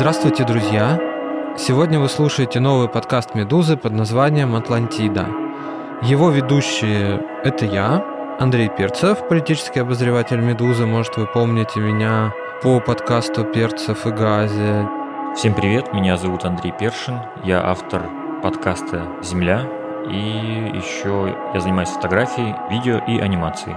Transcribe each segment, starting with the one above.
Здравствуйте, друзья! Сегодня вы слушаете новый подкаст «Медузы» под названием «Атлантида». Его ведущие — это я, Андрей Перцев, политический обозреватель «Медузы». Может, вы помните меня по подкасту «Перцев и Гази». Всем привет, меня зовут Андрей Першин, я автор подкаста «Земля», и еще я занимаюсь фотографией, видео и анимацией.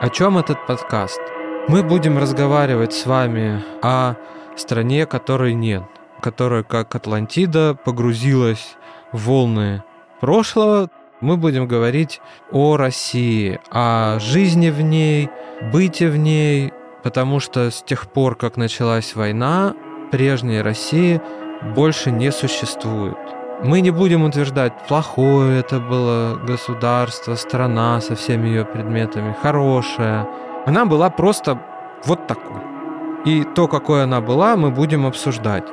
О чем этот подкаст? Мы будем разговаривать с вами о стране, которой нет, которая, как Атлантида, погрузилась в волны прошлого. Мы будем говорить о России, о жизни в ней, быте в ней, потому что с тех пор, как началась война, прежней России больше не существует. Мы не будем утверждать, плохое это было государство, страна со всеми ее предметами, хорошая. Она была просто вот такой. И то, какой она была, мы будем обсуждать.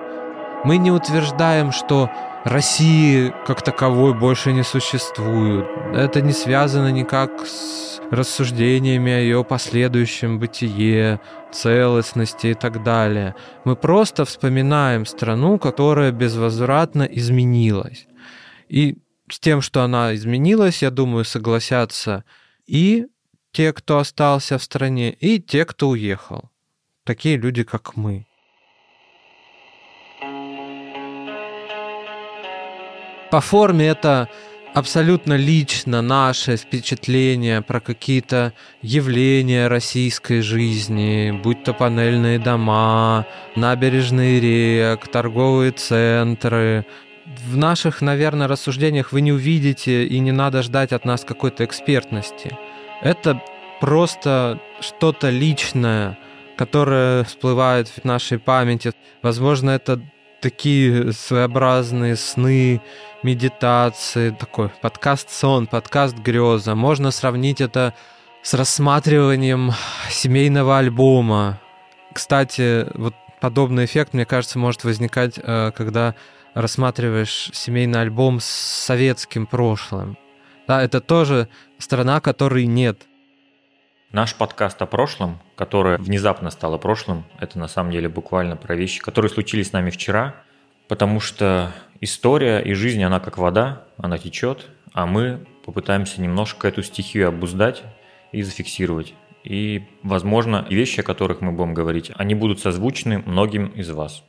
Мы не утверждаем, что России как таковой больше не существует. Это не связано никак с рассуждениями о ее последующем бытие, целостности и так далее. Мы просто вспоминаем страну, которая безвозвратно изменилась. И с тем, что она изменилась, я думаю, согласятся и те, кто остался в стране, и те, кто уехал такие люди, как мы. По форме это абсолютно лично наше впечатление про какие-то явления российской жизни, будь то панельные дома, набережные рек, торговые центры. В наших, наверное, рассуждениях вы не увидите и не надо ждать от нас какой-то экспертности. Это просто что-то личное, которое всплывает в нашей памяти. Возможно, это такие своеобразные сны, медитации, такой подкаст сон, подкаст греза. Можно сравнить это с рассматриванием семейного альбома. Кстати, вот подобный эффект, мне кажется, может возникать, э, когда рассматриваешь семейный альбом с советским прошлым. Да, это тоже страна, которой нет. Наш подкаст о прошлом, которое внезапно стало прошлым, это на самом деле буквально про вещи, которые случились с нами вчера, потому что история и жизнь, она как вода, она течет, а мы попытаемся немножко эту стихию обуздать и зафиксировать. И, возможно, вещи, о которых мы будем говорить, они будут созвучны многим из вас.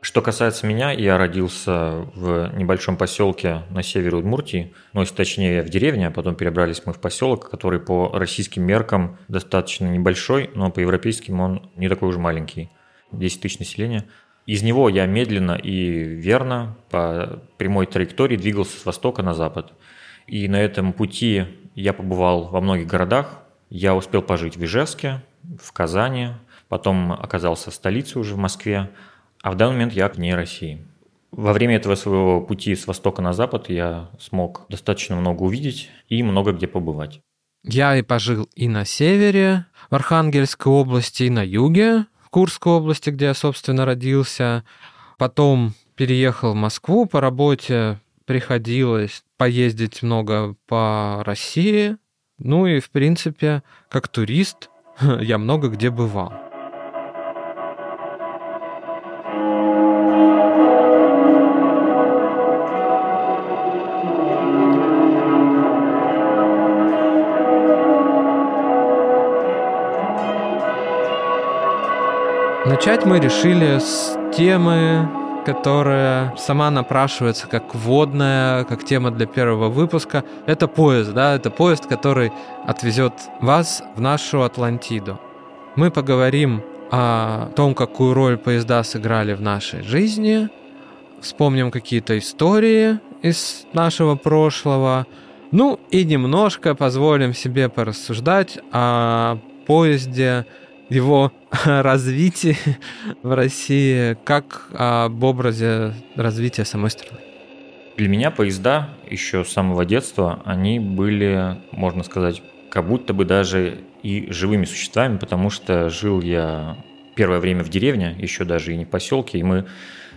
Что касается меня, я родился в небольшом поселке на севере Удмуртии, ну, если точнее, в деревне, а потом перебрались мы в поселок, который по российским меркам достаточно небольшой, но по европейским он не такой уж маленький, 10 тысяч населения. Из него я медленно и верно по прямой траектории двигался с востока на запад. И на этом пути я побывал во многих городах. Я успел пожить в Ижевске, в Казани, потом оказался в столице уже в Москве, а в данный момент я вне России. Во время этого своего пути с востока на запад я смог достаточно много увидеть и много где побывать. Я и пожил и на севере, в Архангельской области, и на юге, в Курской области, где я, собственно, родился. Потом переехал в Москву по работе, приходилось поездить много по России. Ну и, в принципе, как турист я много где бывал. Начать мы решили с темы, которая сама напрашивается как вводная, как тема для первого выпуска. Это поезд, да, это поезд, который отвезет вас в нашу Атлантиду. Мы поговорим о том, какую роль поезда сыграли в нашей жизни, вспомним какие-то истории из нашего прошлого, ну и немножко позволим себе порассуждать о поезде, его развитии в России, как об образе развития самой страны? Для меня поезда еще с самого детства, они были, можно сказать, как будто бы даже и живыми существами, потому что жил я первое время в деревне, еще даже и не в поселке, и мы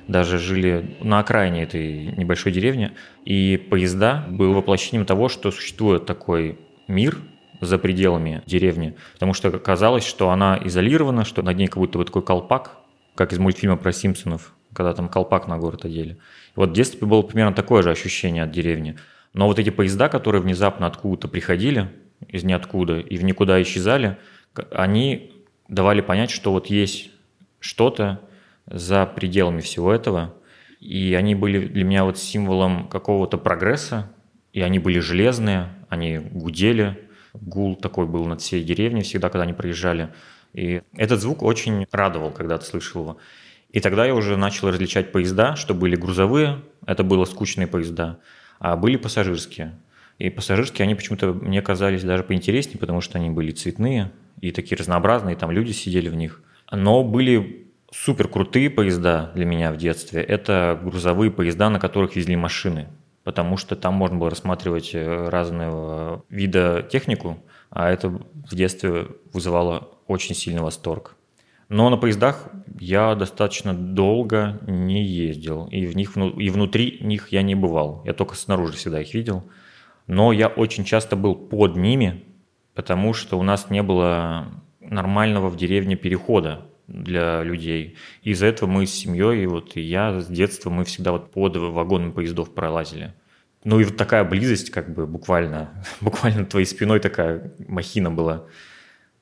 даже жили на окраине этой небольшой деревни, и поезда был воплощением того, что существует такой мир, за пределами деревни, потому что казалось, что она изолирована, что над ней как будто бы такой колпак, как из мультфильма про Симпсонов, когда там колпак на город одели. Вот в детстве было примерно такое же ощущение от деревни. Но вот эти поезда, которые внезапно откуда-то приходили, из ниоткуда, и в никуда исчезали, они давали понять, что вот есть что-то за пределами всего этого, и они были для меня вот символом какого-то прогресса, и они были железные, они гудели, гул такой был над всей деревней всегда, когда они проезжали. И этот звук очень радовал, когда ты слышал его. И тогда я уже начал различать поезда, что были грузовые, это было скучные поезда, а были пассажирские. И пассажирские, они почему-то мне казались даже поинтереснее, потому что они были цветные и такие разнообразные, там люди сидели в них. Но были супер крутые поезда для меня в детстве. Это грузовые поезда, на которых везли машины. Потому что там можно было рассматривать э, разного вида технику, а это в детстве вызывало очень сильный восторг. Но на поездах я достаточно долго не ездил, и в них и внутри них я не бывал. Я только снаружи всегда их видел. Но я очень часто был под ними, потому что у нас не было нормального в деревне перехода для людей. Из-за этого мы с семьей, и вот я с детства, мы всегда вот под вагонами поездов пролазили. Ну и вот такая близость, как бы буквально, буквально твоей спиной такая махина была.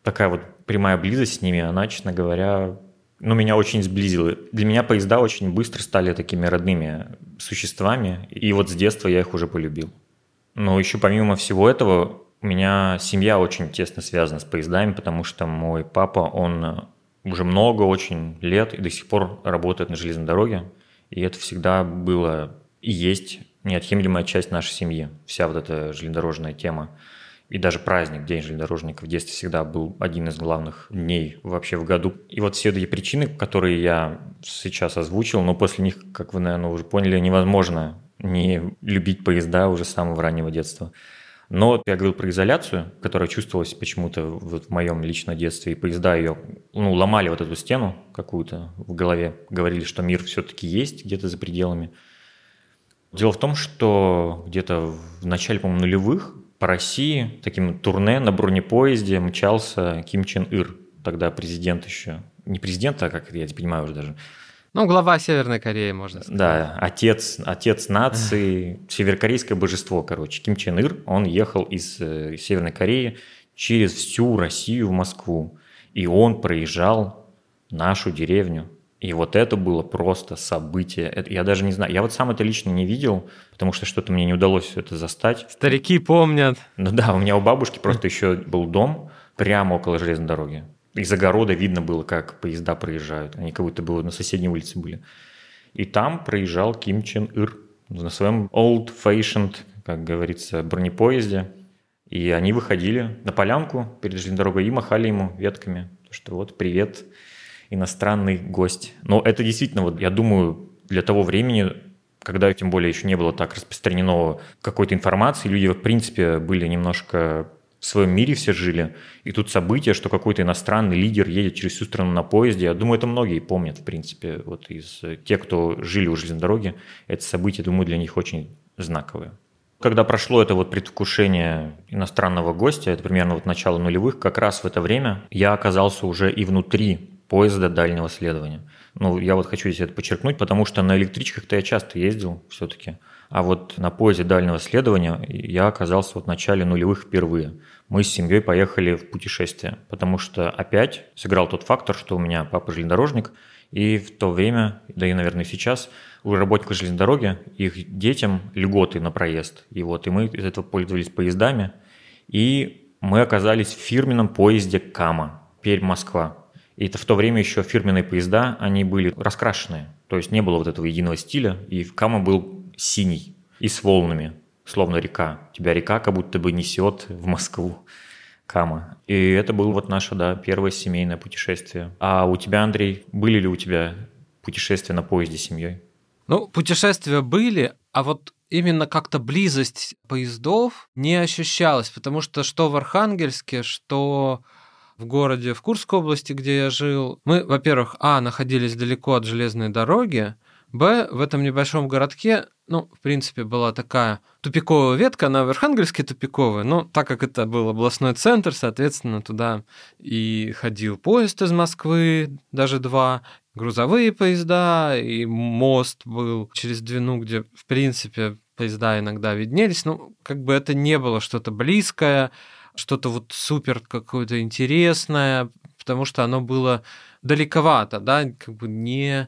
Такая вот прямая близость с ними, она, честно говоря, ну, меня очень сблизила. Для меня поезда очень быстро стали такими родными существами, и вот с детства я их уже полюбил. Но еще помимо всего этого, у меня семья очень тесно связана с поездами, потому что мой папа, он уже много очень лет и до сих пор работает на железной дороге. И это всегда было и есть неотъемлемая часть нашей семьи, вся вот эта железнодорожная тема. И даже праздник, День железнодорожника в детстве всегда был один из главных дней вообще в году. И вот все эти причины, которые я сейчас озвучил, но после них, как вы, наверное, уже поняли, невозможно не любить поезда уже с самого раннего детства. Но я говорил про изоляцию, которая чувствовалась почему-то вот в моем личном детстве, и поезда ее ну, ломали вот эту стену какую-то в голове, говорили, что мир все-таки есть где-то за пределами. Дело в том, что где-то в начале, по-моему, нулевых по России таким турне на бронепоезде мчался Ким Чен Ир, тогда президент еще. Не президент, а как я не понимаю уже даже. Ну, глава Северной Кореи, можно сказать. Да, отец, отец нации, северокорейское божество, короче. Ким Чен Ир, он ехал из э, Северной Кореи через всю Россию в Москву. И он проезжал нашу деревню. И вот это было просто событие. Это, я даже не знаю. Я вот сам это лично не видел, потому что что-то мне не удалось это застать. Старики помнят. Ну да, у меня у бабушки просто еще был дом прямо около железной дороги из огорода видно было, как поезда проезжают. Они как будто бы на соседней улице были. И там проезжал Ким Чен Ир на своем old-fashioned, как говорится, бронепоезде. И они выходили на полянку перед железной дорогой и махали ему ветками. Что вот, привет, иностранный гость. Но это действительно, вот я думаю, для того времени, когда тем более еще не было так распространено какой-то информации, люди, в принципе, были немножко в своем мире все жили, и тут событие, что какой-то иностранный лидер едет через всю страну на поезде, я думаю, это многие помнят, в принципе, вот из тех, кто жили у железной дороги, это событие, думаю, для них очень знаковое. Когда прошло это вот предвкушение иностранного гостя, это примерно вот начало нулевых, как раз в это время я оказался уже и внутри поезда дальнего следования. Ну, я вот хочу здесь это подчеркнуть, потому что на электричках-то я часто ездил все-таки. А вот на поезде дальнего следования я оказался вот в начале нулевых впервые. Мы с семьей поехали в путешествие, потому что опять сыграл тот фактор, что у меня папа железнодорожник, и в то время, да и, наверное, сейчас, у работников железной дороги, их детям льготы на проезд. И вот и мы из этого пользовались поездами, и мы оказались в фирменном поезде Кама, Пермь-Москва. И это в то время еще фирменные поезда, они были раскрашенные, то есть не было вот этого единого стиля, и Кама был синий и с волнами, словно река. Тебя река как будто бы несет в Москву. Кама. И это было вот наше, да, первое семейное путешествие. А у тебя, Андрей, были ли у тебя путешествия на поезде с семьей? Ну, путешествия были, а вот именно как-то близость поездов не ощущалась, потому что что в Архангельске, что в городе в Курской области, где я жил, мы, во-первых, а, находились далеко от железной дороги, б, в этом небольшом городке ну, в принципе, была такая тупиковая ветка, она в Архангельске тупиковая, но так как это был областной центр, соответственно, туда и ходил поезд из Москвы, даже два, грузовые поезда, и мост был через Двину, где, в принципе, поезда иногда виднелись. Ну, как бы это не было что-то близкое, что-то вот супер какое-то интересное, потому что оно было далековато, да, как бы не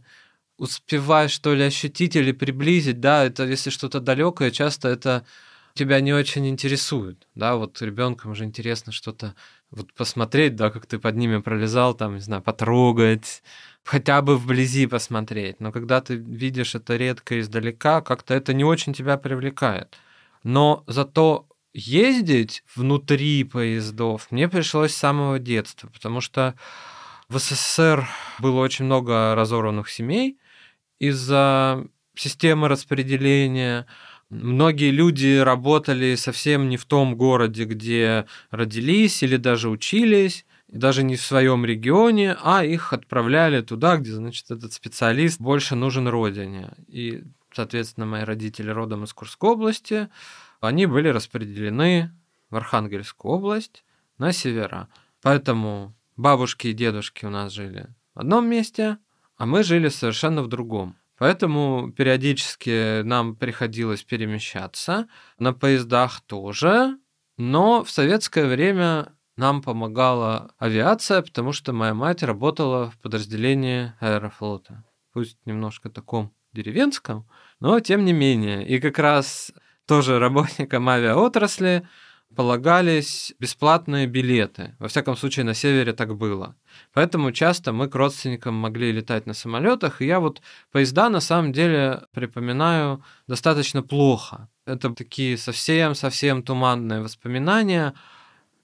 успеваешь, что ли, ощутить или приблизить, да, это если что-то далекое, часто это тебя не очень интересует, да, вот ребенкам же интересно что-то вот посмотреть, да, как ты под ними пролезал, там, не знаю, потрогать, хотя бы вблизи посмотреть. Но когда ты видишь это редко издалека, как-то это не очень тебя привлекает. Но зато ездить внутри поездов мне пришлось с самого детства, потому что в СССР было очень много разорванных семей из-за системы распределения, Многие люди работали совсем не в том городе, где родились или даже учились, даже не в своем регионе, а их отправляли туда, где, значит, этот специалист больше нужен родине. И, соответственно, мои родители родом из Курской области, они были распределены в Архангельскую область на севера. Поэтому бабушки и дедушки у нас жили в одном месте, а мы жили совершенно в другом. Поэтому периодически нам приходилось перемещаться. На поездах тоже. Но в советское время нам помогала авиация, потому что моя мать работала в подразделении аэрофлота. Пусть немножко таком деревенском, но тем не менее. И как раз тоже работникам авиаотрасли полагались бесплатные билеты. Во всяком случае, на севере так было. Поэтому часто мы к родственникам могли летать на самолетах. И я вот поезда на самом деле припоминаю достаточно плохо. Это такие совсем-совсем туманные воспоминания.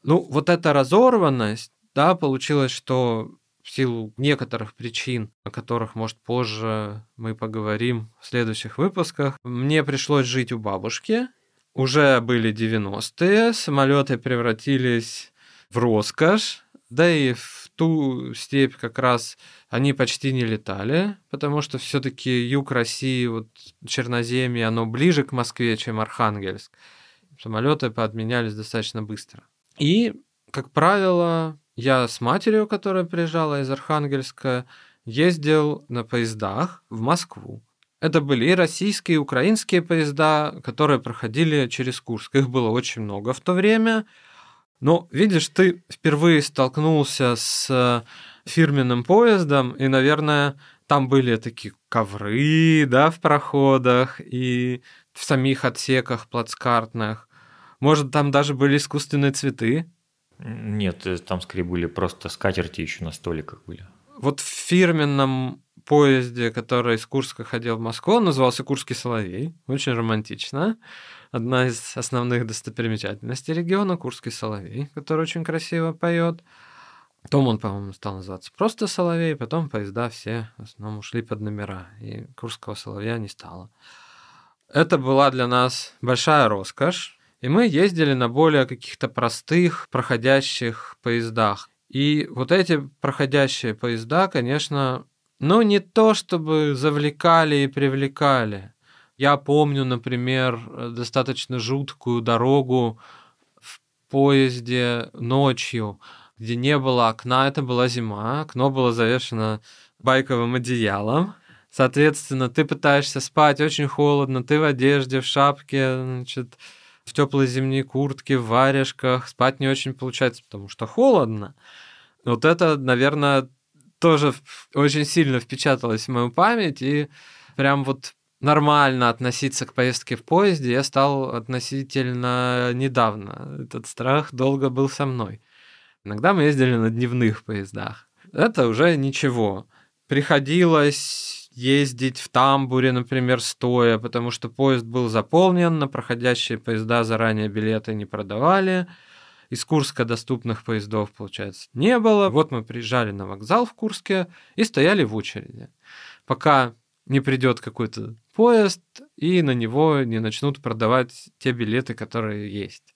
Ну, вот эта разорванность, да, получилось, что в силу некоторых причин, о которых, может, позже мы поговорим в следующих выпусках, мне пришлось жить у бабушки, уже были 90-е, самолеты превратились в роскошь, да и в ту степь как раз они почти не летали, потому что все-таки юг России, вот Черноземье, оно ближе к Москве, чем Архангельск. Самолеты подменялись достаточно быстро. И, как правило, я с матерью, которая приезжала из Архангельска, ездил на поездах в Москву. Это были и российские, и украинские поезда, которые проходили через Курск. Их было очень много в то время. Но, видишь, ты впервые столкнулся с фирменным поездом, и, наверное, там были такие ковры, да, в проходах и в самих отсеках плацкартных. Может, там даже были искусственные цветы? Нет, э, там скорее были просто скатерти еще на столиках были. Вот в фирменном поезде, который из Курска ходил в Москву. Он назывался Курский Соловей. Очень романтично. Одна из основных достопримечательностей региона — Курский Соловей, который очень красиво поет. Потом он, по-моему, стал называться просто Соловей, потом поезда все в основном ушли под номера, и Курского Соловья не стало. Это была для нас большая роскошь, и мы ездили на более каких-то простых проходящих поездах. И вот эти проходящие поезда, конечно, ну, не то чтобы завлекали и привлекали. Я помню, например, достаточно жуткую дорогу в поезде ночью, где не было окна, это была зима, окно было завешено байковым одеялом. Соответственно, ты пытаешься спать, очень холодно, ты в одежде, в шапке, значит, в теплой зимней куртке, в варежках, спать не очень получается, потому что холодно. Вот это, наверное, тоже очень сильно впечаталось в мою память, и прям вот нормально относиться к поездке в поезде я стал относительно недавно. Этот страх долго был со мной. Иногда мы ездили на дневных поездах. Это уже ничего. Приходилось ездить в тамбуре, например, стоя, потому что поезд был заполнен, на проходящие поезда заранее билеты не продавали из Курска доступных поездов, получается, не было. Вот мы приезжали на вокзал в Курске и стояли в очереди, пока не придет какой-то поезд и на него не начнут продавать те билеты, которые есть.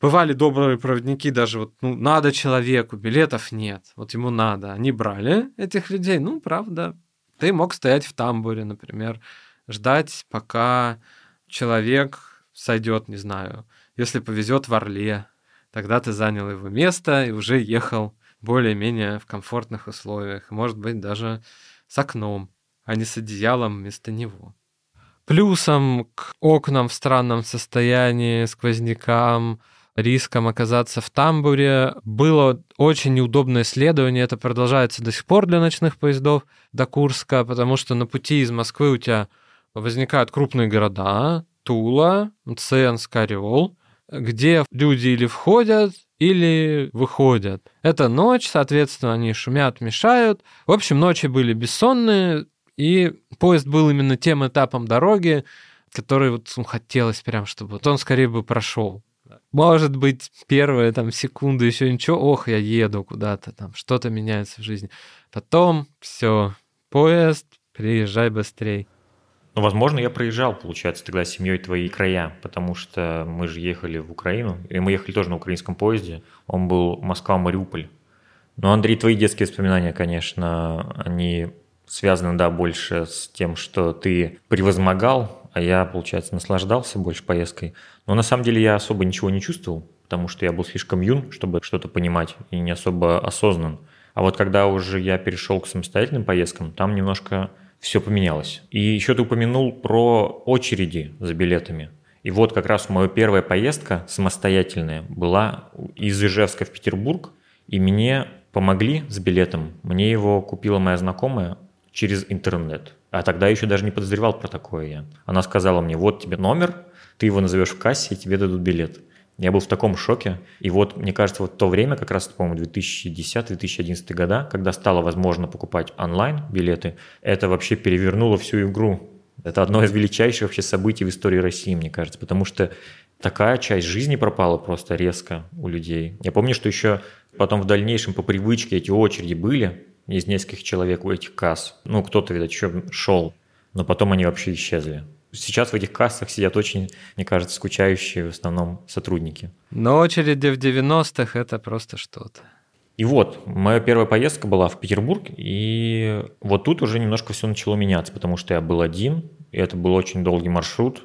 Бывали добрые проводники, даже вот, ну, надо человеку, билетов нет, вот ему надо. Они брали этих людей, ну, правда. Ты мог стоять в тамбуре, например, ждать, пока человек сойдет, не знаю, если повезет в Орле, Тогда ты занял его место и уже ехал более-менее в комфортных условиях. Может быть, даже с окном, а не с одеялом вместо него. Плюсом к окнам в странном состоянии, сквознякам, риском оказаться в тамбуре. Было очень неудобное исследование, это продолжается до сих пор для ночных поездов до Курска, потому что на пути из Москвы у тебя возникают крупные города, Тула, Мценск, Орел, где люди или входят, или выходят. Это ночь, соответственно, они шумят, мешают. В общем, ночи были бессонные, и поезд был именно тем этапом дороги, который вот хотелось прям, чтобы вот он скорее бы прошел. Может быть, первые там секунды еще ничего, ох, я еду куда-то, там что-то меняется в жизни. Потом все, поезд, приезжай быстрей. Ну, возможно, я проезжал, получается, тогда с семьей твои края, потому что мы же ехали в Украину, и мы ехали тоже на украинском поезде. Он был Москва-Мариуполь. Ну, Андрей, твои детские воспоминания, конечно, они связаны, да, больше с тем, что ты превозмогал, а я, получается, наслаждался больше поездкой. Но на самом деле я особо ничего не чувствовал, потому что я был слишком юн, чтобы что-то понимать, и не особо осознан. А вот когда уже я перешел к самостоятельным поездкам, там немножко все поменялось. И еще ты упомянул про очереди за билетами. И вот как раз моя первая поездка самостоятельная была из Ижевска в Петербург, и мне помогли с билетом. Мне его купила моя знакомая через интернет. А тогда еще даже не подозревал про такое я. Она сказала мне, вот тебе номер, ты его назовешь в кассе, и тебе дадут билет. Я был в таком шоке. И вот, мне кажется, вот то время, как раз, по-моему, 2010-2011 года, когда стало возможно покупать онлайн билеты, это вообще перевернуло всю игру. Это одно из величайших вообще событий в истории России, мне кажется, потому что такая часть жизни пропала просто резко у людей. Я помню, что еще потом в дальнейшем по привычке эти очереди были из нескольких человек у этих касс. Ну, кто-то, видать, еще шел, но потом они вообще исчезли. Сейчас в этих кассах сидят очень, мне кажется, скучающие в основном сотрудники. Но очереди в 90-х это просто что-то. И вот, моя первая поездка была в Петербург, и вот тут уже немножко все начало меняться, потому что я был один, и это был очень долгий маршрут,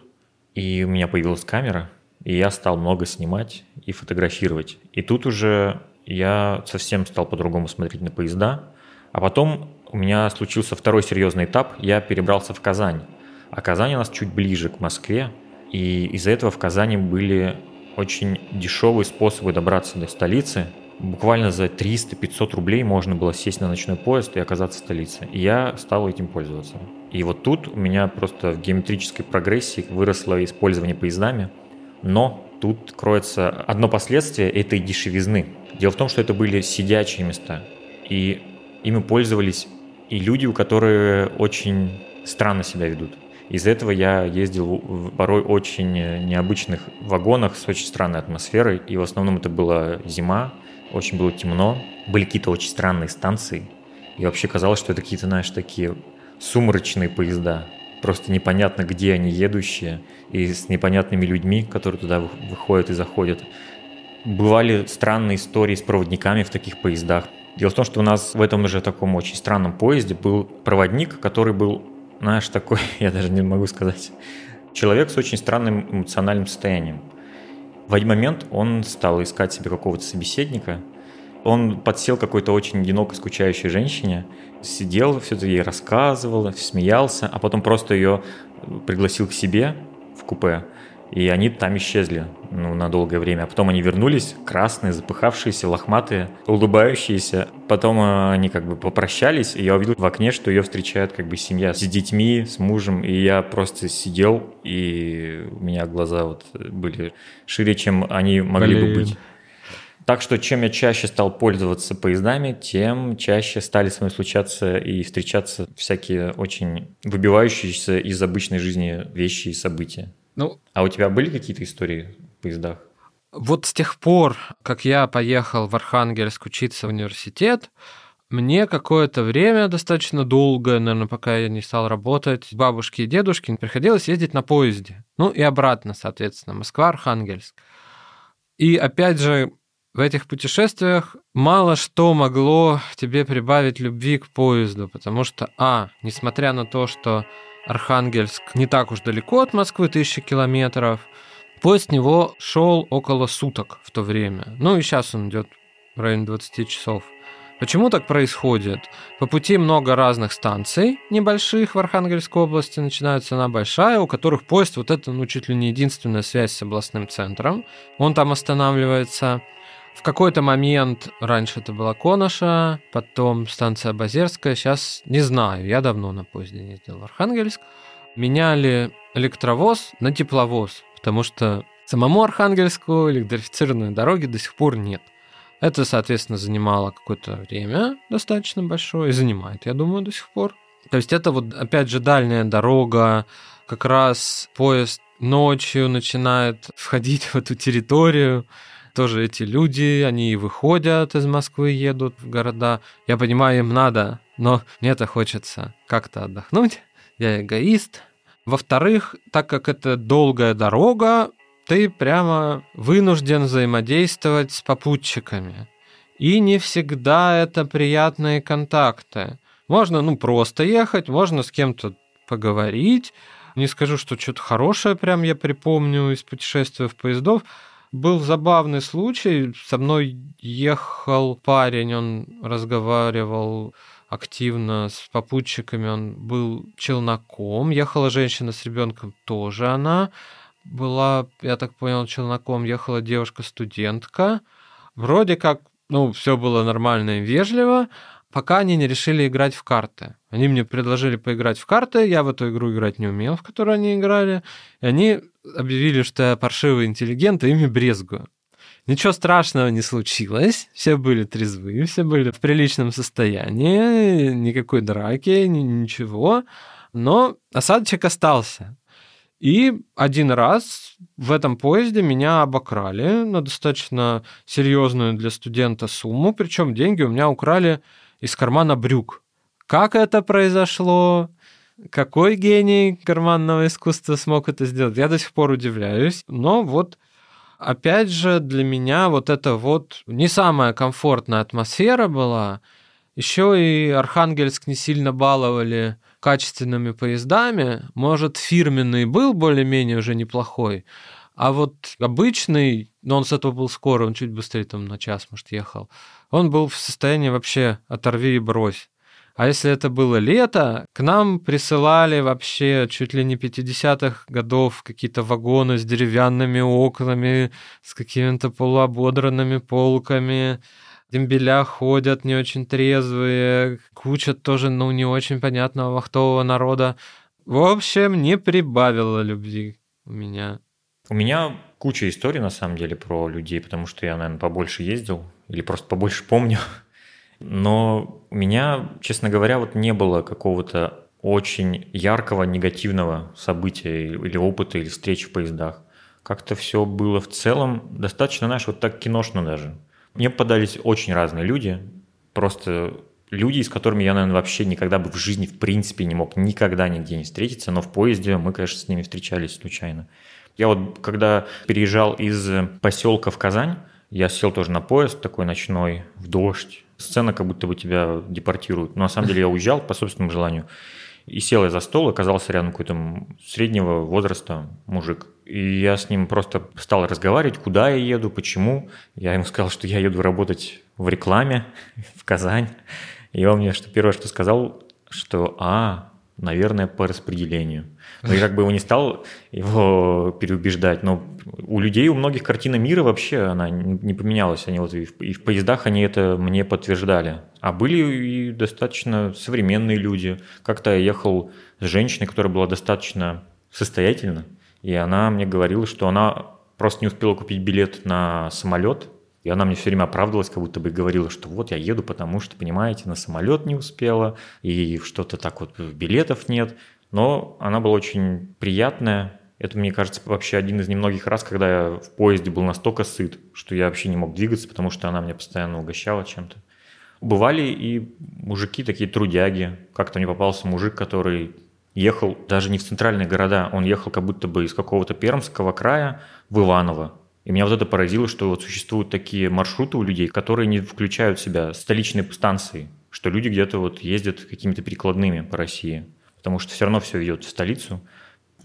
и у меня появилась камера, и я стал много снимать и фотографировать. И тут уже я совсем стал по-другому смотреть на поезда, а потом у меня случился второй серьезный этап, я перебрался в Казань. А Казань у нас чуть ближе к Москве, и из-за этого в Казани были очень дешевые способы добраться до столицы. Буквально за 300-500 рублей можно было сесть на ночной поезд и оказаться в столице. И я стал этим пользоваться. И вот тут у меня просто в геометрической прогрессии выросло использование поездами. Но тут кроется одно последствие этой дешевизны. Дело в том, что это были сидячие места. И ими пользовались и люди, у которых очень странно себя ведут. Из-за этого я ездил в порой очень необычных вагонах с очень странной атмосферой, и в основном это была зима, очень было темно, были какие-то очень странные станции, и вообще казалось, что это какие-то, знаешь, такие сумрачные поезда, просто непонятно, где они едущие, и с непонятными людьми, которые туда выходят и заходят. Бывали странные истории с проводниками в таких поездах. Дело в том, что у нас в этом уже таком очень странном поезде был проводник, который был знаешь, такой, я даже не могу сказать, человек с очень странным эмоциональным состоянием. В один момент он стал искать себе какого-то собеседника, он подсел какой-то очень одиноко скучающей женщине, сидел, все это ей рассказывал, смеялся, а потом просто ее пригласил к себе в купе, и они там исчезли ну, на долгое время. А потом они вернулись, красные, запыхавшиеся, лохматые, улыбающиеся. Потом э, они как бы попрощались, и я увидел в окне, что ее встречает как бы семья с детьми, с мужем. И я просто сидел, и у меня глаза вот были шире, чем они могли Блин. бы быть. Так что чем я чаще стал пользоваться поездами, тем чаще стали со мной случаться и встречаться всякие очень выбивающиеся из обычной жизни вещи и события. Ну, а у тебя были какие-то истории в поездах? Вот с тех пор, как я поехал в Архангельск учиться в университет, мне какое-то время, достаточно долгое, наверное, пока я не стал работать, бабушке и дедушке приходилось ездить на поезде. Ну и обратно, соответственно, Москва-Архангельск. И опять же, в этих путешествиях мало что могло тебе прибавить любви к поезду, потому что, а, несмотря на то, что Архангельск не так уж далеко от Москвы, тысячи километров. Поезд с него шел около суток в то время. Ну и сейчас он идет в районе 20 часов. Почему так происходит? По пути много разных станций небольших в Архангельской области. Начинается она большая, у которых поезд вот это, ну, чуть ли не единственная связь с областным центром. Он там останавливается. В какой-то момент, раньше это была Коноша, потом станция Базерская, сейчас не знаю, я давно на поезде не ездил в Архангельск. Меняли электровоз на тепловоз, потому что самому Архангельску электрифицированной дороги до сих пор нет. Это, соответственно, занимало какое-то время достаточно большое и занимает, я думаю, до сих пор. То есть это вот, опять же, дальняя дорога, как раз поезд ночью начинает входить в эту территорию, тоже эти люди, они выходят из Москвы, едут в города. Я понимаю, им надо, но мне-то хочется как-то отдохнуть. Я эгоист. Во-вторых, так как это долгая дорога, ты прямо вынужден взаимодействовать с попутчиками. И не всегда это приятные контакты. Можно, ну, просто ехать, можно с кем-то поговорить. Не скажу, что что-то хорошее прям я припомню из путешествия в поездов. Был забавный случай. Со мной ехал парень, он разговаривал активно с попутчиками, он был челноком. Ехала женщина с ребенком, тоже она была, я так понял, челноком, ехала девушка-студентка. Вроде как, ну, все было нормально и вежливо, пока они не решили играть в карты. Они мне предложили поиграть в карты, я в эту игру играть не умел, в которую они играли, и они объявили, что я паршивый интеллигент, и ими брезгую. Ничего страшного не случилось, все были трезвы, все были в приличном состоянии, никакой драки, ничего, но осадочек остался. И один раз в этом поезде меня обокрали на достаточно серьезную для студента сумму, причем деньги у меня украли из кармана брюк. Как это произошло? Какой гений карманного искусства смог это сделать? Я до сих пор удивляюсь. Но вот опять же для меня вот это вот не самая комфортная атмосфера была. Еще и Архангельск не сильно баловали качественными поездами. Может, фирменный был более-менее уже неплохой, а вот обычный, но он с этого был скоро, он чуть быстрее там на час, может, ехал, он был в состоянии вообще оторви и брось. А если это было лето, к нам присылали вообще чуть ли не 50-х годов какие-то вагоны с деревянными окнами, с какими-то полуободранными полками, дембеля ходят не очень трезвые, куча тоже, ну, не очень понятного вахтового народа. В общем, не прибавило любви у меня. У меня куча историй, на самом деле, про людей, потому что я, наверное, побольше ездил или просто побольше помню. Но у меня, честно говоря, вот не было какого-то очень яркого негативного события или опыта, или встречи в поездах. Как-то все было в целом достаточно, знаешь, вот так киношно даже. Мне попадались очень разные люди, просто люди, с которыми я, наверное, вообще никогда бы в жизни, в принципе, не мог никогда нигде не встретиться, но в поезде мы, конечно, с ними встречались случайно. Я вот, когда переезжал из поселка в Казань, я сел тоже на поезд такой ночной, в дождь. Сцена, как будто бы тебя депортируют. Но на самом деле я уезжал по собственному желанию. И сел я за стол, оказался рядом какой-то среднего возраста мужик. И я с ним просто стал разговаривать, куда я еду, почему. Я ему сказал, что я еду работать в рекламе в Казань. И он мне что первое, что сказал, что «А, наверное, по распределению». Ну, я как бы его не стал его переубеждать, но у людей, у многих картина мира вообще она не поменялась. Они вот и в, и в поездах они это мне подтверждали. А были и достаточно современные люди. Как-то я ехал с женщиной, которая была достаточно состоятельна, и она мне говорила, что она просто не успела купить билет на самолет, и она мне все время оправдывалась, как будто бы говорила, что вот я еду, потому что, понимаете, на самолет не успела, и что-то так вот билетов нет. Но она была очень приятная. Это, мне кажется, вообще один из немногих раз, когда я в поезде был настолько сыт, что я вообще не мог двигаться, потому что она меня постоянно угощала чем-то. Бывали и мужики такие трудяги. Как-то мне попался мужик, который ехал даже не в центральные города, он ехал как будто бы из какого-то Пермского края в Иваново. И меня вот это поразило, что вот существуют такие маршруты у людей, которые не включают в себя столичные станции, что люди где-то вот ездят какими-то перекладными по России, потому что все равно все идет в столицу.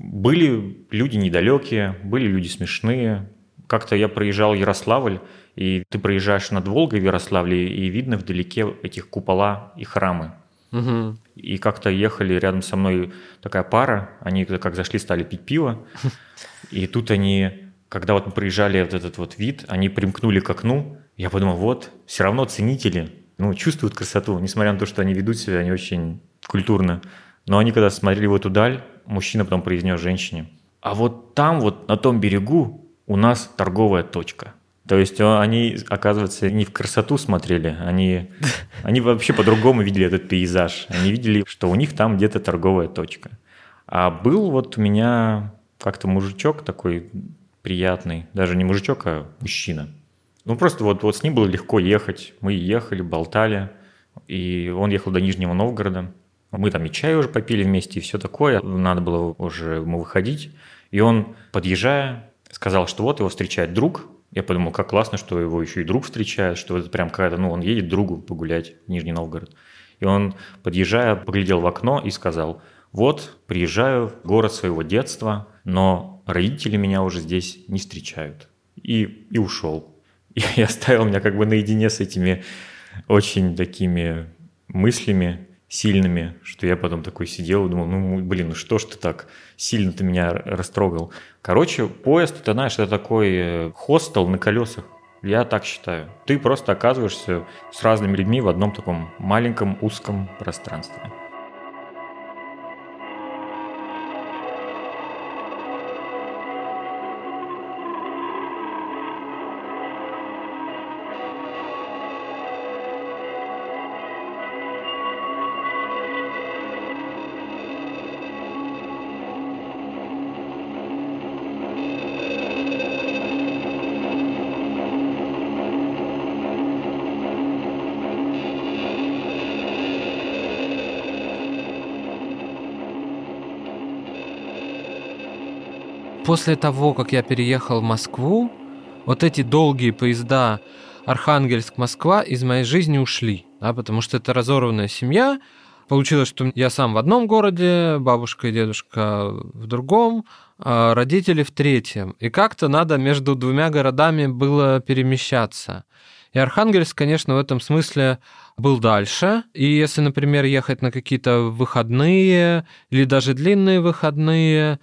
Были люди недалекие, были люди смешные, Как-то я проезжал Ярославль, и ты проезжаешь над Волгой в Ярославле, и видно вдалеке этих купола и храмы. Угу. И как-то ехали рядом со мной такая пара, они как зашли, стали пить пиво, и тут они, когда вот мы проезжали вот этот вот вид, они примкнули к окну, я подумал, вот, все равно ценители, ну, чувствуют красоту, несмотря на то, что они ведут себя не очень культурно. Но они, когда смотрели в эту даль, мужчина потом произнес женщине, а вот там вот, на том берегу, у нас торговая точка. То есть они, оказывается, не в красоту смотрели, они, они вообще по-другому видели этот пейзаж. Они видели, что у них там где-то торговая точка. А был вот у меня как-то мужичок такой приятный, даже не мужичок, а мужчина. Ну просто вот, вот с ним было легко ехать. Мы ехали, болтали, и он ехал до Нижнего Новгорода. Мы там и чай уже попили вместе, и все такое. Надо было уже ему выходить. И он, подъезжая, сказал, что вот его встречает друг. Я подумал, как классно, что его еще и друг встречает, что это прям какая-то, ну, он едет другу погулять в Нижний Новгород. И он, подъезжая, поглядел в окно и сказал, вот, приезжаю в город своего детства, но родители меня уже здесь не встречают. И, и ушел. И, и оставил меня как бы наедине с этими очень такими мыслями, сильными, что я потом такой сидел и думал, ну, блин, ну что ж ты так сильно ты меня растрогал. Короче, поезд, это, знаешь, это такой э, хостел на колесах. Я так считаю. Ты просто оказываешься с разными людьми в одном таком маленьком узком пространстве. После того, как я переехал в Москву, вот эти долгие поезда Архангельск-Москва из моей жизни ушли, да, потому что это разорванная семья. Получилось, что я сам в одном городе, бабушка и дедушка в другом, а родители в третьем. И как-то надо между двумя городами было перемещаться. И Архангельск, конечно, в этом смысле был дальше. И если, например, ехать на какие-то выходные или даже длинные выходные,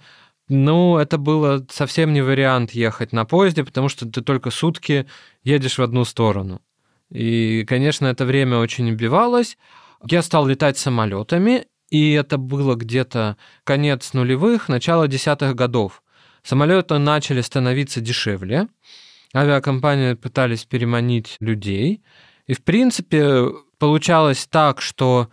ну, это было совсем не вариант ехать на поезде, потому что ты только сутки едешь в одну сторону. И, конечно, это время очень убивалось. Я стал летать самолетами, и это было где-то конец нулевых, начало десятых годов. Самолеты начали становиться дешевле, авиакомпании пытались переманить людей, и, в принципе, получалось так, что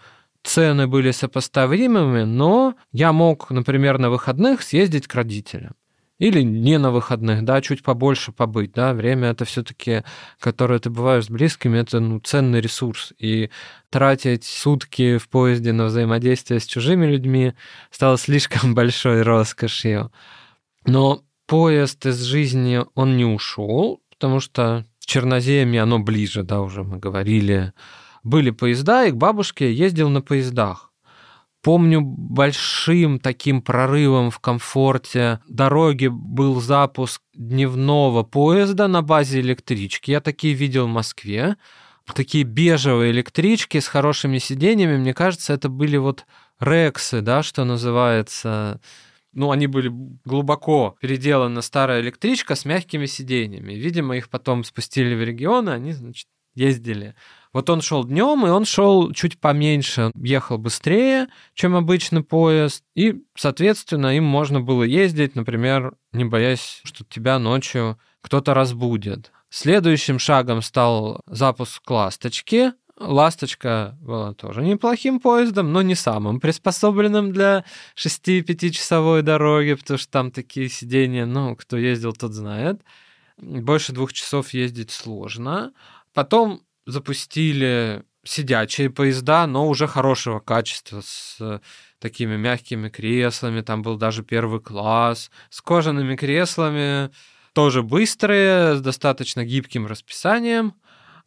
цены были сопоставимыми, но я мог, например, на выходных съездить к родителям. Или не на выходных, да, чуть побольше побыть, да, время это все-таки, которое ты бываешь с близкими, это ну, ценный ресурс. И тратить сутки в поезде на взаимодействие с чужими людьми стало слишком большой роскошью. Но поезд из жизни, он не ушел, потому что Черноземье, оно ближе, да, уже мы говорили, были поезда, и к бабушке ездил на поездах. Помню, большим таким прорывом в комфорте дороги был запуск дневного поезда на базе электрички. Я такие видел в Москве. Такие бежевые электрички с хорошими сиденьями. Мне кажется, это были вот рексы, да, что называется. Ну, они были глубоко переделаны старая электричка с мягкими сиденьями. Видимо, их потом спустили в регионы, они, значит, ездили вот он шел днем, и он шел чуть поменьше, ехал быстрее, чем обычный поезд, и, соответственно, им можно было ездить, например, не боясь, что тебя ночью кто-то разбудит. Следующим шагом стал запуск «Ласточки», «Ласточка» была тоже неплохим поездом, но не самым приспособленным для 6-5-часовой дороги, потому что там такие сидения, ну, кто ездил, тот знает. Больше двух часов ездить сложно. Потом запустили сидячие поезда, но уже хорошего качества, с такими мягкими креслами, там был даже первый класс, с кожаными креслами, тоже быстрые, с достаточно гибким расписанием.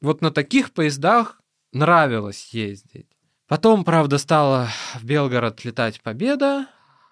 Вот на таких поездах нравилось ездить. Потом, правда, стала в Белгород летать Победа.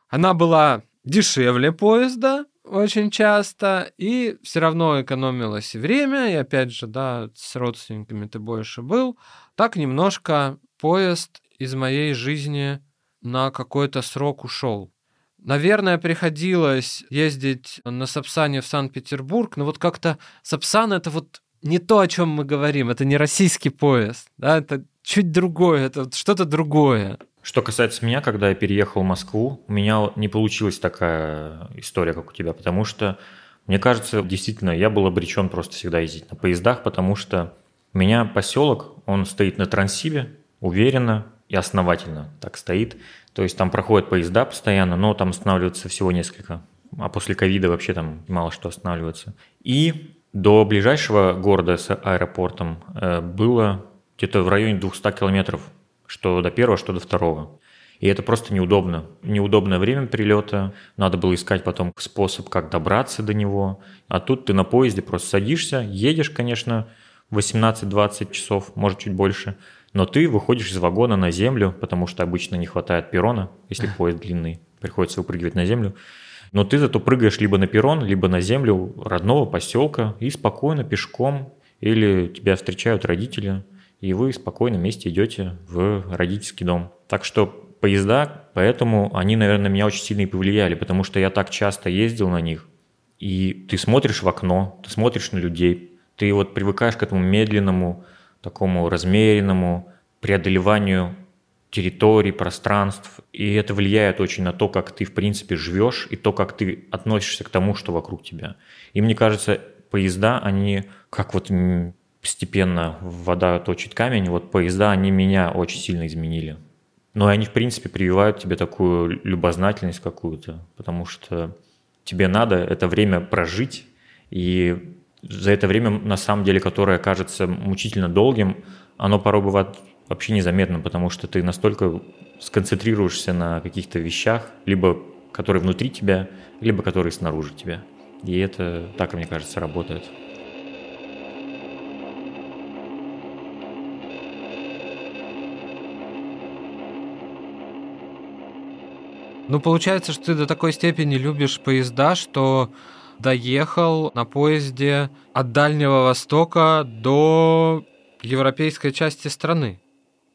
Она была дешевле поезда, очень часто, и все равно экономилось время, и опять же, да, с родственниками ты больше был. Так немножко поезд из моей жизни на какой-то срок ушел. Наверное, приходилось ездить на Сапсане в Санкт-Петербург, но вот как-то Сапсан — это вот не то, о чем мы говорим, это не российский поезд, да, это чуть другое, это что-то другое. Что касается меня, когда я переехал в Москву, у меня не получилась такая история, как у тебя, потому что, мне кажется, действительно, я был обречен просто всегда ездить на поездах, потому что у меня поселок, он стоит на Транссибе, уверенно и основательно так стоит. То есть там проходят поезда постоянно, но там останавливаются всего несколько. А после ковида вообще там мало что останавливается. И до ближайшего города с аэропортом э, было где-то в районе 200 километров, что до первого, что до второго. И это просто неудобно. Неудобное время прилета, надо было искать потом способ, как добраться до него. А тут ты на поезде просто садишься, едешь, конечно, 18-20 часов, может чуть больше, но ты выходишь из вагона на землю, потому что обычно не хватает перрона, если поезд длинный, приходится выпрыгивать на землю. Но ты зато прыгаешь либо на перрон, либо на землю родного поселка и спокойно пешком, или тебя встречают родители, и вы спокойно вместе идете в родительский дом. Так что поезда, поэтому они, наверное, меня очень сильно и повлияли, потому что я так часто ездил на них, и ты смотришь в окно, ты смотришь на людей, ты вот привыкаешь к этому медленному, такому размеренному преодолеванию территорий, пространств, и это влияет очень на то, как ты, в принципе, живешь, и то, как ты относишься к тому, что вокруг тебя. И мне кажется, поезда, они как вот постепенно вода точит камень, вот поезда, они меня очень сильно изменили. Но они, в принципе, прививают тебе такую любознательность какую-то, потому что тебе надо это время прожить, и за это время, на самом деле, которое кажется мучительно долгим, оно порой бывает вообще незаметно, потому что ты настолько сконцентрируешься на каких-то вещах, либо которые внутри тебя, либо которые снаружи тебя. И это так, мне кажется, работает. Ну, получается, что ты до такой степени любишь поезда, что доехал на поезде от Дальнего Востока до европейской части страны.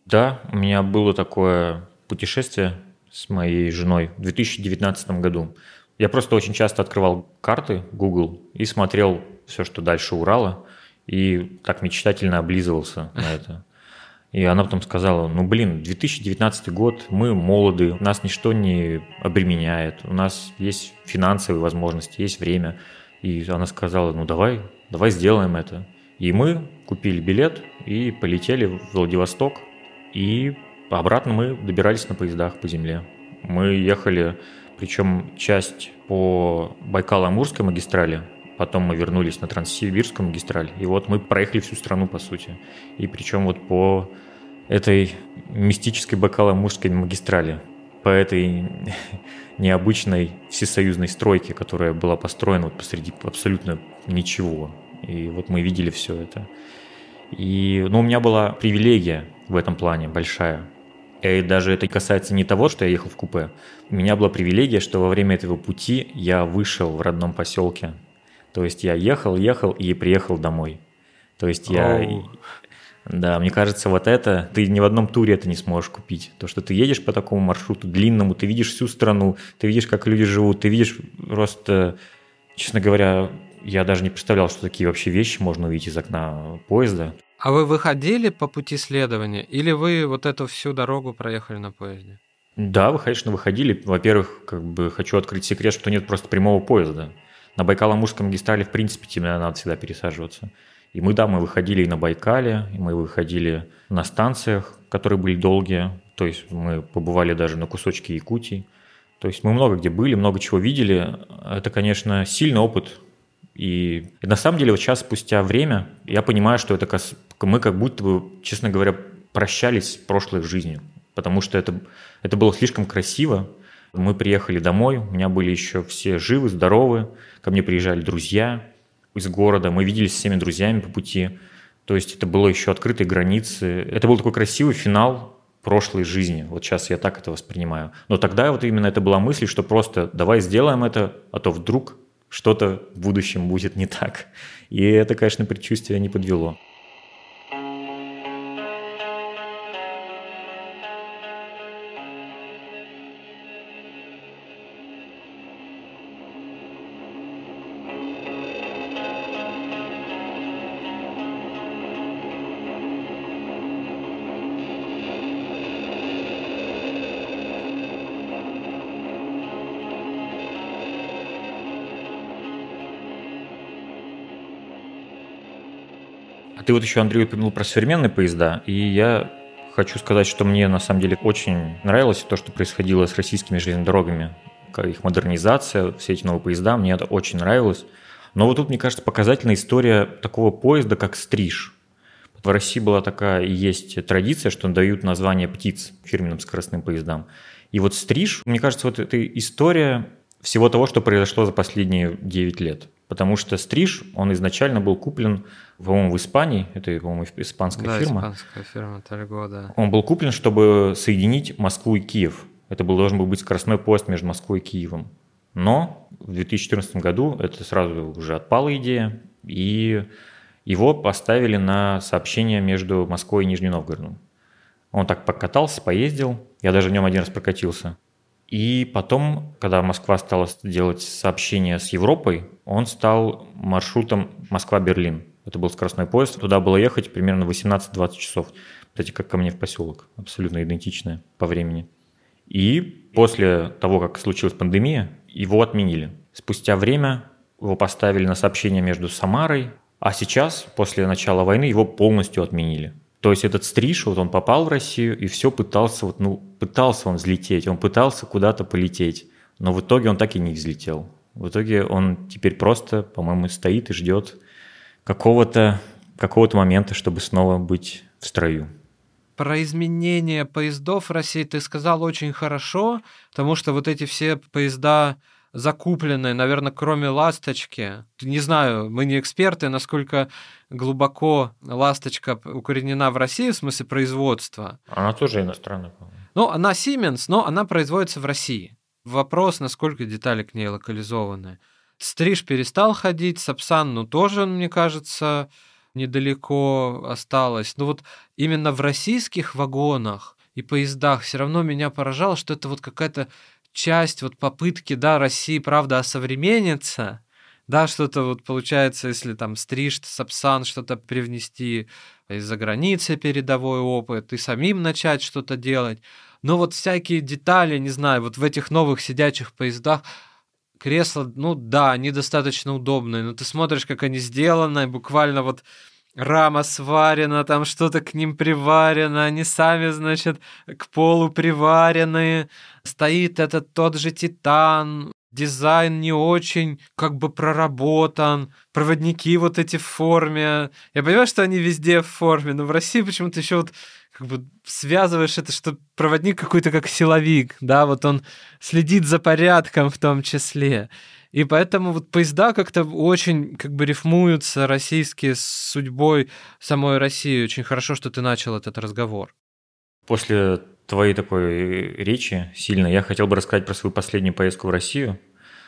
Да, у меня было такое путешествие с моей женой в 2019 году. Я просто очень часто открывал карты Google и смотрел все, что дальше Урала, и так мечтательно облизывался на это. И она потом сказала, ну блин, 2019 год, мы молоды, нас ничто не обременяет, у нас есть финансовые возможности, есть время. И она сказала, ну давай, давай сделаем это. И мы купили билет и полетели в Владивосток. И обратно мы добирались на поездах по земле. Мы ехали, причем часть по Байкало-Амурской магистрали, потом мы вернулись на Транссибирскую магистраль, и вот мы проехали всю страну, по сути. И причем вот по этой мистической Байкало-Амурской магистрали, по этой необычной всесоюзной стройке, которая была построена вот посреди абсолютно ничего. И вот мы видели все это. И, ну, у меня была привилегия в этом плане большая. И даже это касается не того, что я ехал в купе. У меня была привилегия, что во время этого пути я вышел в родном поселке. То есть я ехал, ехал и приехал домой. То есть я... Oh. Да, мне кажется, вот это ты ни в одном туре это не сможешь купить. То, что ты едешь по такому маршруту длинному, ты видишь всю страну, ты видишь, как люди живут, ты видишь просто, честно говоря, я даже не представлял, что такие вообще вещи можно увидеть из окна поезда. А вы выходили по пути следования или вы вот эту всю дорогу проехали на поезде? Да, вы, конечно, выходили. Во-первых, как бы хочу открыть секрет, что нет просто прямого поезда. На Байкало-Амурском магистрале, в принципе, тебе надо всегда пересаживаться. И мы, да, мы выходили и на Байкале, и мы выходили на станциях, которые были долгие. То есть мы побывали даже на кусочке Якутии. То есть мы много где были, много чего видели. Это, конечно, сильный опыт. И, на самом деле вот сейчас, спустя время, я понимаю, что это мы как будто бы, честно говоря, прощались с прошлой жизнью. Потому что это, это было слишком красиво. Мы приехали домой, у меня были еще все живы, здоровы. Ко мне приезжали друзья, из города, мы виделись с всеми друзьями по пути. То есть это было еще открытые границы. Это был такой красивый финал прошлой жизни. Вот сейчас я так это воспринимаю. Но тогда вот именно это была мысль, что просто давай сделаем это, а то вдруг что-то в будущем будет не так. И это, конечно, предчувствие не подвело. Ты вот еще, Андрей, упомянул про современные поезда, и я хочу сказать, что мне на самом деле очень нравилось то, что происходило с российскими железными дорогами, их модернизация, все эти новые поезда, мне это очень нравилось. Но вот тут, мне кажется, показательная история такого поезда, как «Стриж». В России была такая и есть традиция, что дают название птиц фирменным скоростным поездам. И вот «Стриж», мне кажется, вот эта история всего того, что произошло за последние 9 лет. Потому что стриж, он изначально был куплен, по-моему, в Испании, это, по-моему, испанская да, фирма. испанская фирма Тальго, да. Он был куплен, чтобы соединить Москву и Киев. Это был, должен был быть скоростной поезд между Москвой и Киевом. Но в 2014 году это сразу уже отпала идея, и его поставили на сообщение между Москвой и Нижним Новгородом. Он так покатался, поездил, я даже в нем один раз прокатился. И потом, когда Москва стала делать сообщение с Европой, он стал маршрутом Москва-Берлин. Это был скоростной поезд. Туда было ехать примерно 18-20 часов. Кстати, как ко мне в поселок. Абсолютно идентичное по времени. И после того, как случилась пандемия, его отменили. Спустя время его поставили на сообщение между Самарой, а сейчас, после начала войны, его полностью отменили. То есть этот стриж, вот он попал в Россию и все пытался, вот, ну, пытался он взлететь, он пытался куда-то полететь, но в итоге он так и не взлетел. В итоге он теперь просто, по-моему, стоит и ждет какого-то какого момента, чтобы снова быть в строю. Про изменение поездов в России ты сказал очень хорошо, потому что вот эти все поезда закупленные, наверное, кроме «Ласточки». Не знаю, мы не эксперты, насколько глубоко «Ласточка» укоренена в России в смысле производства. Она тоже иностранная, по-моему. Ну, она Siemens, но она производится в России. Вопрос, насколько детали к ней локализованы. Стриж перестал ходить, Сапсан, ну, тоже, мне кажется, недалеко осталось. Но вот именно в российских вагонах и поездах все равно меня поражало, что это вот какая-то часть вот попытки, да, России, правда, осовремениться, да, что-то вот получается, если там стриж, сапсан, что-то привнести из-за границы передовой опыт, и самим начать что-то делать. Но вот всякие детали, не знаю, вот в этих новых сидячих поездах, кресла, ну да, они достаточно удобные, но ты смотришь, как они сделаны, буквально вот рама сварена, там что-то к ним приварено, они сами, значит, к полу приварены. Стоит этот тот же титан, дизайн не очень как бы проработан, проводники вот эти в форме. Я понимаю, что они везде в форме, но в России почему-то еще вот как бы связываешь это, что проводник какой-то как силовик, да, вот он следит за порядком в том числе. И поэтому вот поезда как-то очень как бы рифмуются российские с судьбой самой России. Очень хорошо, что ты начал этот разговор. После твоей такой речи сильно я хотел бы рассказать про свою последнюю поездку в Россию.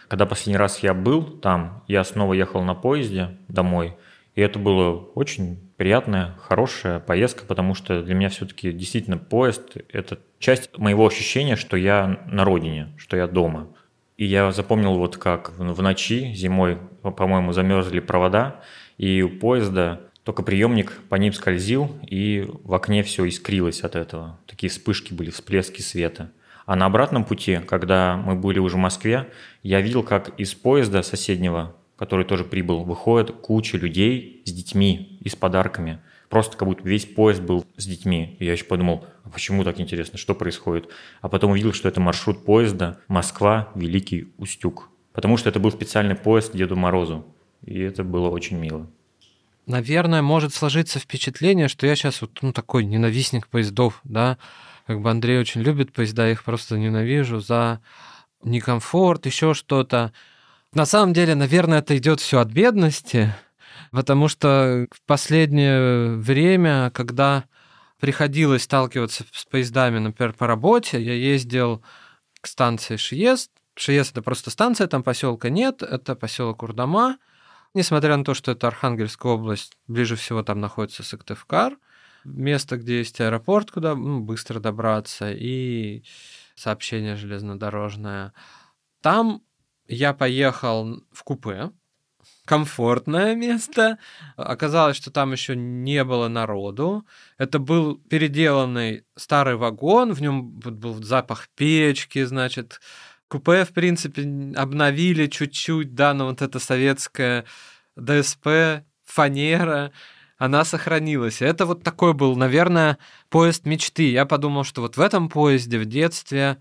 Когда последний раз я был там, я снова ехал на поезде домой, и это было очень приятная, хорошая поездка, потому что для меня все-таки действительно поезд – это часть моего ощущения, что я на родине, что я дома. И я запомнил вот как в ночи зимой, по-моему, замерзли провода, и у поезда только приемник по ним скользил, и в окне все искрилось от этого. Такие вспышки были, всплески света. А на обратном пути, когда мы были уже в Москве, я видел, как из поезда соседнего, который тоже прибыл, выходит куча людей с детьми и с подарками – Просто как будто весь поезд был с детьми. И я еще подумал, а почему так интересно, что происходит? А потом увидел, что это маршрут поезда Москва-Великий Устюг. Потому что это был специальный поезд Деду Морозу. И это было очень мило. Наверное, может сложиться впечатление, что я сейчас вот ну, такой ненавистник поездов, да, как бы Андрей очень любит поезда, я их просто ненавижу за некомфорт, еще что-то. На самом деле, наверное, это идет все от бедности, Потому что в последнее время, когда приходилось сталкиваться с поездами, например, по работе, я ездил к станции Шиест, Шиес это просто станция, там поселка нет, это поселок Урдама. Несмотря на то, что это Архангельская область, ближе всего там находится Сыктывкар, место, где есть аэропорт, куда ну, быстро добраться, и сообщение железнодорожное. Там я поехал в купе, комфортное место. Оказалось, что там еще не было народу. Это был переделанный старый вагон, в нем был запах печки, значит, купе, в принципе, обновили чуть-чуть, да, но вот эта советская ДСП, фанера, она сохранилась. Это вот такой был, наверное, поезд мечты. Я подумал, что вот в этом поезде в детстве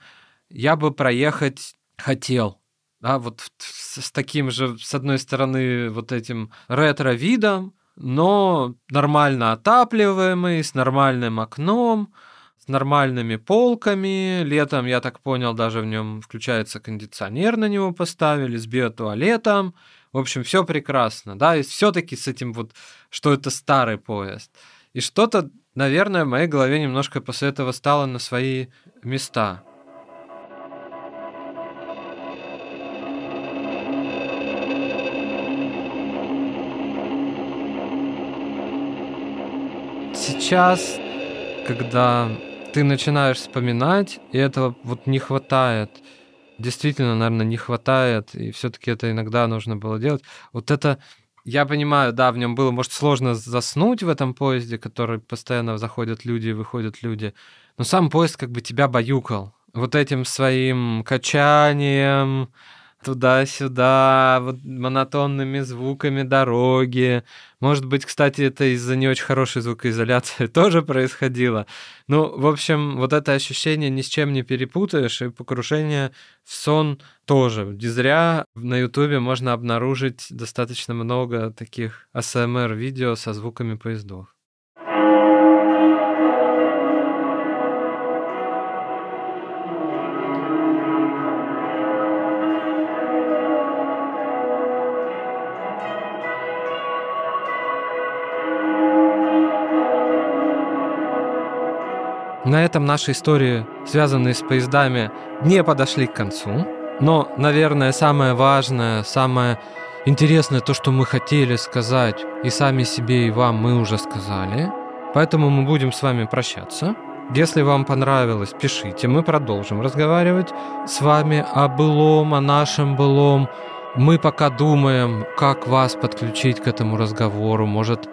я бы проехать хотел. Да, вот с таким же, с одной стороны, вот этим ретро-видом, но нормально отапливаемый, с нормальным окном, с нормальными полками. Летом, я так понял, даже в нем включается кондиционер на него поставили, с биотуалетом. В общем, все прекрасно, да, и все-таки с этим вот, что это старый поезд. И что-то, наверное, в моей голове немножко после этого стало на свои места. Сейчас, когда ты начинаешь вспоминать, и этого вот не хватает, действительно, наверное, не хватает, и все-таки это иногда нужно было делать. Вот это, я понимаю, да, в нем было, может, сложно заснуть в этом поезде, который постоянно заходят люди и выходят люди, но сам поезд как бы тебя баюкал вот этим своим качанием, туда-сюда, вот монотонными звуками дороги. Может быть, кстати, это из-за не очень хорошей звукоизоляции тоже происходило. Ну, в общем, вот это ощущение ни с чем не перепутаешь, и покрушение в сон тоже. Не зря на Ютубе можно обнаружить достаточно много таких ASMR-видео со звуками поездов. На этом наши истории, связанные с поездами, не подошли к концу. Но, наверное, самое важное, самое интересное, то, что мы хотели сказать, и сами себе, и вам мы уже сказали. Поэтому мы будем с вами прощаться. Если вам понравилось, пишите, мы продолжим разговаривать с вами о былом, о нашем былом. Мы пока думаем, как вас подключить к этому разговору, может,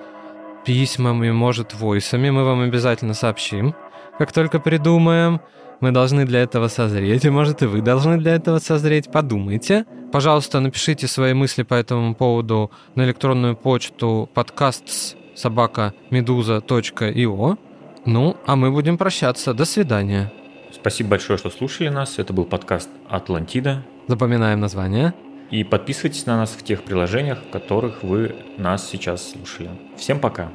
письмами, может, войсами, мы вам обязательно сообщим как только придумаем. Мы должны для этого созреть, и может и вы должны для этого созреть. Подумайте. Пожалуйста, напишите свои мысли по этому поводу на электронную почту подкаст собака медуза.io. Ну, а мы будем прощаться. До свидания. Спасибо большое, что слушали нас. Это был подкаст «Атлантида». Запоминаем название. И подписывайтесь на нас в тех приложениях, в которых вы нас сейчас слушали. Всем пока.